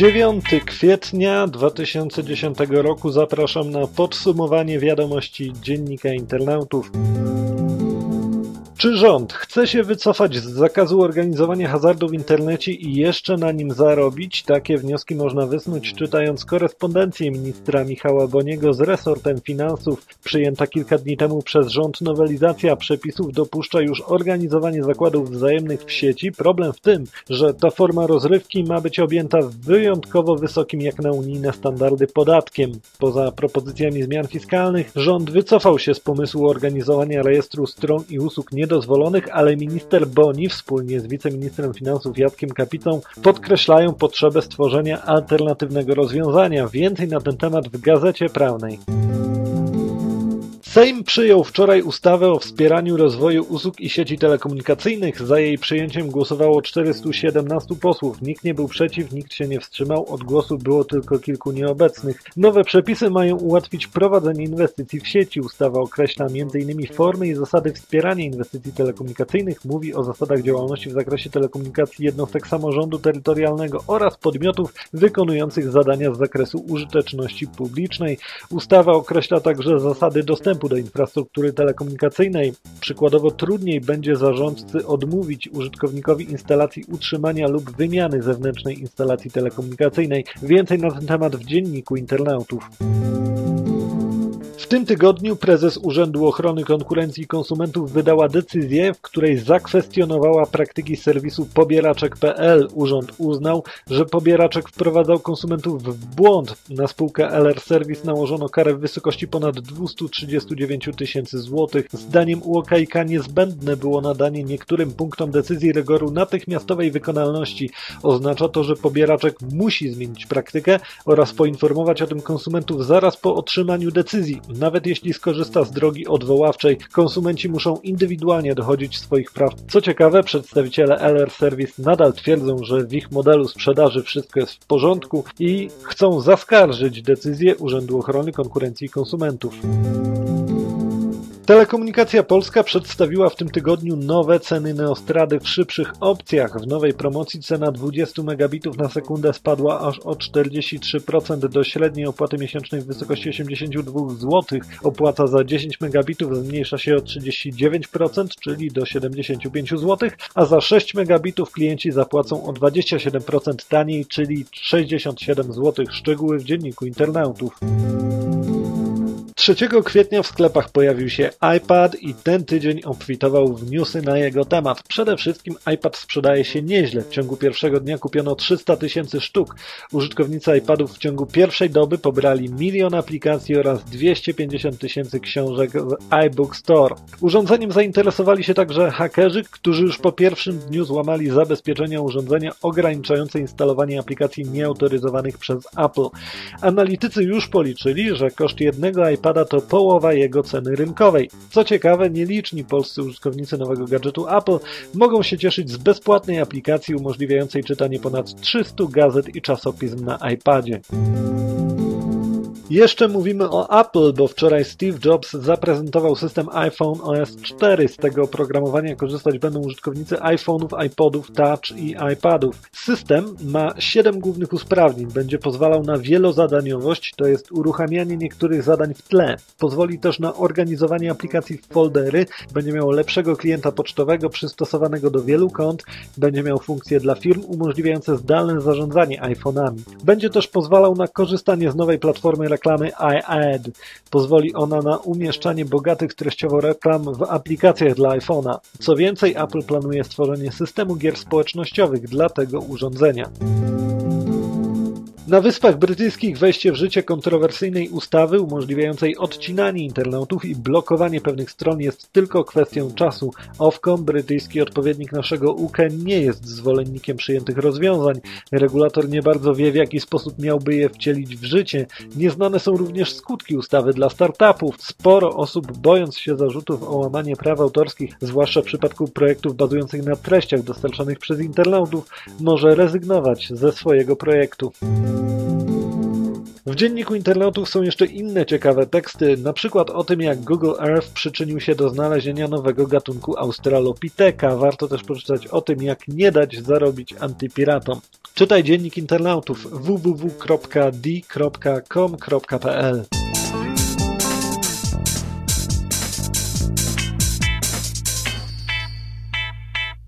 9 kwietnia 2010 roku zapraszam na podsumowanie wiadomości Dziennika Internautów. Czy rząd chce się wycofać z zakazu organizowania hazardu w internecie i jeszcze na nim zarobić? Takie wnioski można wysnuć czytając korespondencję ministra Michała Boniego z resortem finansów. Przyjęta kilka dni temu przez rząd nowelizacja przepisów dopuszcza już organizowanie zakładów wzajemnych w sieci. Problem w tym, że ta forma rozrywki ma być objęta wyjątkowo wysokim jak na unijne standardy podatkiem. Poza propozycjami zmian fiskalnych rząd wycofał się z pomysłu organizowania rejestru stron i usług nie dozwolonych, ale minister Boni wspólnie z wiceministrem finansów Jackiem Kapitą podkreślają potrzebę stworzenia alternatywnego rozwiązania. Więcej na ten temat w Gazecie Prawnej. Sejm przyjął wczoraj ustawę o wspieraniu rozwoju usług i sieci telekomunikacyjnych. Za jej przyjęciem głosowało 417 posłów. Nikt nie był przeciw, nikt się nie wstrzymał. Od głosu było tylko kilku nieobecnych. Nowe przepisy mają ułatwić prowadzenie inwestycji w sieci. Ustawa określa m.in. formy i zasady wspierania inwestycji telekomunikacyjnych, mówi o zasadach działalności w zakresie telekomunikacji jednostek samorządu terytorialnego oraz podmiotów wykonujących zadania z zakresu użyteczności publicznej. Ustawa określa także zasady dostępu dostępu do infrastruktury telekomunikacyjnej. Przykładowo trudniej będzie zarządcy odmówić użytkownikowi instalacji utrzymania lub wymiany zewnętrznej instalacji telekomunikacyjnej. Więcej na ten temat w dzienniku internautów tym tygodniu prezes Urzędu Ochrony Konkurencji i Konsumentów wydała decyzję, w której zakwestionowała praktyki serwisu pobieraczek.pl. Urząd uznał, że pobieraczek wprowadzał konsumentów w błąd. Na spółkę LR Service nałożono karę w wysokości ponad 239 tysięcy złotych. Zdaniem UOKiK niezbędne było nadanie niektórym punktom decyzji rygoru natychmiastowej wykonalności. Oznacza to, że pobieraczek musi zmienić praktykę oraz poinformować o tym konsumentów zaraz po otrzymaniu decyzji. Nawet jeśli skorzysta z drogi odwoławczej, konsumenci muszą indywidualnie dochodzić swoich praw. Co ciekawe, przedstawiciele LR Service nadal twierdzą, że w ich modelu sprzedaży wszystko jest w porządku i chcą zaskarżyć decyzję Urzędu Ochrony Konkurencji i Konsumentów. Telekomunikacja Polska przedstawiła w tym tygodniu nowe ceny Neostrady w szybszych opcjach. W nowej promocji cena 20 megabitów na sekundę spadła aż o 43% do średniej opłaty miesięcznej w wysokości 82 zł. Opłata za 10 megabitów zmniejsza się o 39%, czyli do 75 zł, a za 6 megabitów klienci zapłacą o 27% taniej, czyli 67 zł. Szczegóły w dzienniku internautów. 3 kwietnia w sklepach pojawił się iPad i ten tydzień obfitował w newsy na jego temat. Przede wszystkim iPad sprzedaje się nieźle. W ciągu pierwszego dnia kupiono 300 tysięcy sztuk. Użytkownicy iPadów w ciągu pierwszej doby pobrali milion aplikacji oraz 250 tysięcy książek z iBook Store. Urządzeniem zainteresowali się także hakerzy, którzy już po pierwszym dniu złamali zabezpieczenia urządzenia ograniczające instalowanie aplikacji nieautoryzowanych przez Apple. Analitycy już policzyli, że koszt jednego iPada to połowa jego ceny rynkowej. Co ciekawe, nieliczni polscy użytkownicy nowego gadżetu Apple mogą się cieszyć z bezpłatnej aplikacji umożliwiającej czytanie ponad 300 gazet i czasopism na iPadzie. Jeszcze mówimy o Apple, bo wczoraj Steve Jobs zaprezentował system iPhone OS 4. Z tego oprogramowania korzystać będą użytkownicy iPhone'ów, iPodów, Touch i iPadów. System ma 7 głównych usprawnień. Będzie pozwalał na wielozadaniowość, to jest uruchamianie niektórych zadań w tle. Pozwoli też na organizowanie aplikacji w foldery. Będzie miał lepszego klienta pocztowego przystosowanego do wielu kont. Będzie miał funkcje dla firm umożliwiające zdalne zarządzanie iPhone'ami. Będzie też pozwalał na korzystanie z nowej platformy reklamy iAd. Pozwoli ona na umieszczanie bogatych treściowo reklam w aplikacjach dla iPhone'a. Co więcej, Apple planuje stworzenie systemu gier społecznościowych dla tego urządzenia. Na Wyspach Brytyjskich wejście w życie kontrowersyjnej ustawy umożliwiającej odcinanie internautów i blokowanie pewnych stron jest tylko kwestią czasu. Ofcom, brytyjski odpowiednik naszego UK, nie jest zwolennikiem przyjętych rozwiązań. Regulator nie bardzo wie, w jaki sposób miałby je wcielić w życie. Nieznane są również skutki ustawy dla startupów. Sporo osób, bojąc się zarzutów o łamanie praw autorskich, zwłaszcza w przypadku projektów bazujących na treściach dostarczanych przez internautów, może rezygnować ze swojego projektu. W dzienniku internautów są jeszcze inne ciekawe teksty, na przykład o tym, jak Google Earth przyczynił się do znalezienia nowego gatunku Australopitheka. Warto też poczytać o tym, jak nie dać zarobić antypiratom. Czytaj dziennik internautów www.d.com.pl